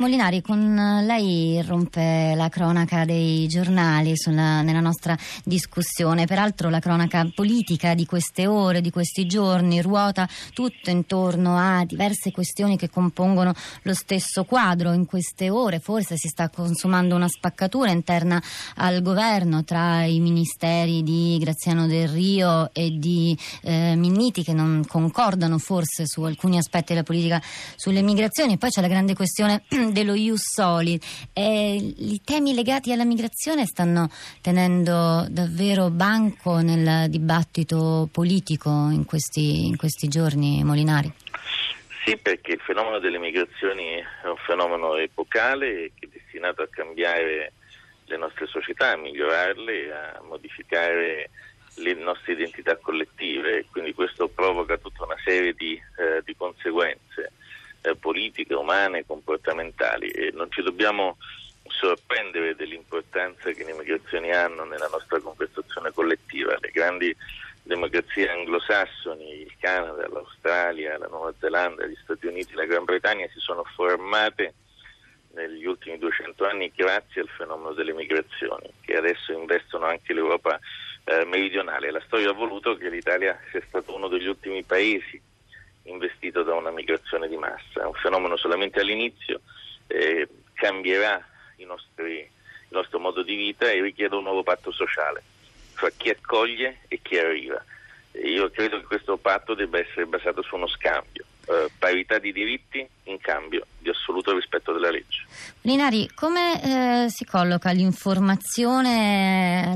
Molinari, con lei rompe la cronaca dei giornali sulla, nella nostra discussione. Peraltro la cronaca politica di queste ore, di questi giorni, ruota tutto intorno a diverse questioni che compongono lo stesso quadro. In queste ore forse si sta consumando una spaccatura interna al governo tra i ministeri di Graziano Del Rio e di eh, Minniti che non concordano forse su alcuni aspetti della politica sulle migrazioni. Poi c'è la grande questione dello Ius Soli. E I temi legati alla migrazione stanno tenendo davvero banco nel dibattito politico in questi, in questi giorni, Molinari? Sì, perché il fenomeno delle migrazioni è un fenomeno epocale che è destinato a cambiare le nostre società, a migliorarle, a modificare le nostre identità collettive, quindi questo provoca tutta una serie di, eh, di conseguenze eh, politiche, umane, comportamentali e non ci dobbiamo sorprendere dell'importanza che le migrazioni hanno nella nostra conversazione collettiva. Le grandi democrazie anglosassoni, il Canada, l'Australia, la Nuova Zelanda, gli Stati Uniti, la Gran Bretagna si sono formate negli ultimi 200 anni grazie al fenomeno delle migrazioni che adesso investono anche l'Europa eh, meridionale. La storia ha voluto che l'Italia sia stato uno degli ultimi paesi investito da una migrazione di massa. È un fenomeno solamente all'inizio, eh, cambierà nostri, il nostro modo di vita e richiede un nuovo patto sociale fra chi accoglie e chi arriva. E io credo che questo patto debba essere basato su uno scambio, eh, parità di diritti in cambio di assoluto rispetto della legge. Linari, come eh, si colloca l'informazione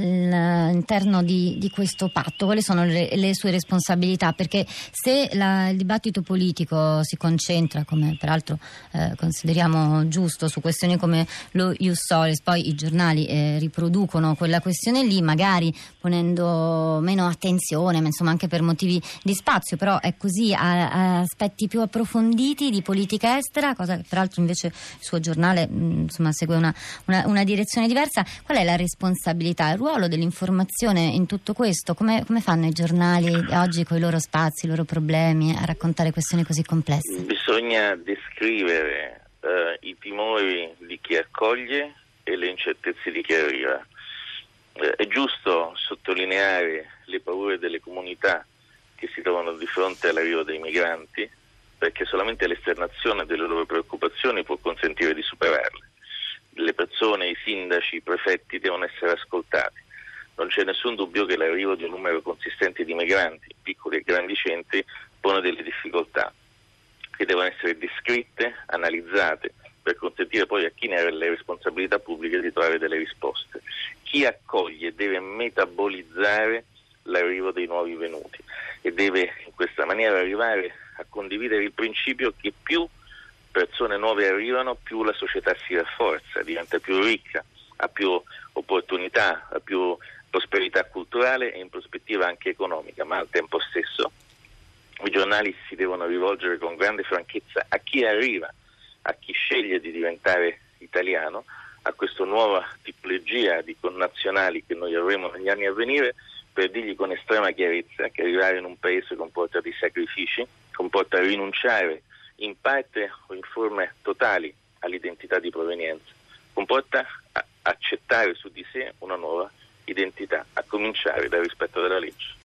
all'interno di, di, questo patto? Quali sono le, le sue responsabilità? Perché se la, il dibattito politico si concentra, come peraltro eh, consideriamo giusto, su questioni come lo Ius Solis, poi i giornali eh, riproducono quella questione lì, magari ponendo meno attenzione, ma insomma anche per motivi di spazio, però è così a, a aspetti più approfonditi di politica estera, cosa che peraltro invece il suo giornale mm, insomma, segue una, una, una, direzione diversa. Qual è la responsabilità, il ruolo dell'informazione in tutto questo? Come, come fanno i giornali oggi con i loro spazi, i loro problemi a raccontare questioni così complesse? Bisogna descrivere eh, i timori di chi accoglie e le incertezze di chi arriva. Eh, è giusto sottolineare le paure delle comunità che si trovano di fronte all'arrivo dei migranti, perché solamente l'esternazione delle loro preoccupazioni può consentire di superarle. Le persone, i sindaci, i prefetti devono essere ascoltati. Non c'è nessun dubbio che l'arrivo di un numero consistente di migranti, piccoli e grandi centri, pone delle difficoltà che devono essere descritte, analizzate, per consentire poi a chi ne ha le responsabilità pubbliche di trovare delle risposte. Chi accoglie deve metabolizzare l'arrivo dei nuovi venuti e deve questa maniera arrivare a condividere il principio che più persone nuove arrivano, più la società si rafforza, diventa più ricca, ha più opportunità, ha più prosperità culturale e in prospettiva anche economica, ma al tempo stesso i giornali si devono rivolgere con grande franchezza a chi arriva, a chi sceglie di diventare italiano, a questa nuova tipologia di connazionali che noi avremo negli anni a venire, per dirgli con estrema chiarezza che arrivare in un paese comporta dei sacrifici, comporta rinunciare in parte o in forme totali all'identità di provenienza, comporta accettare su di sé una nuova identità, a cominciare dal rispetto della legge.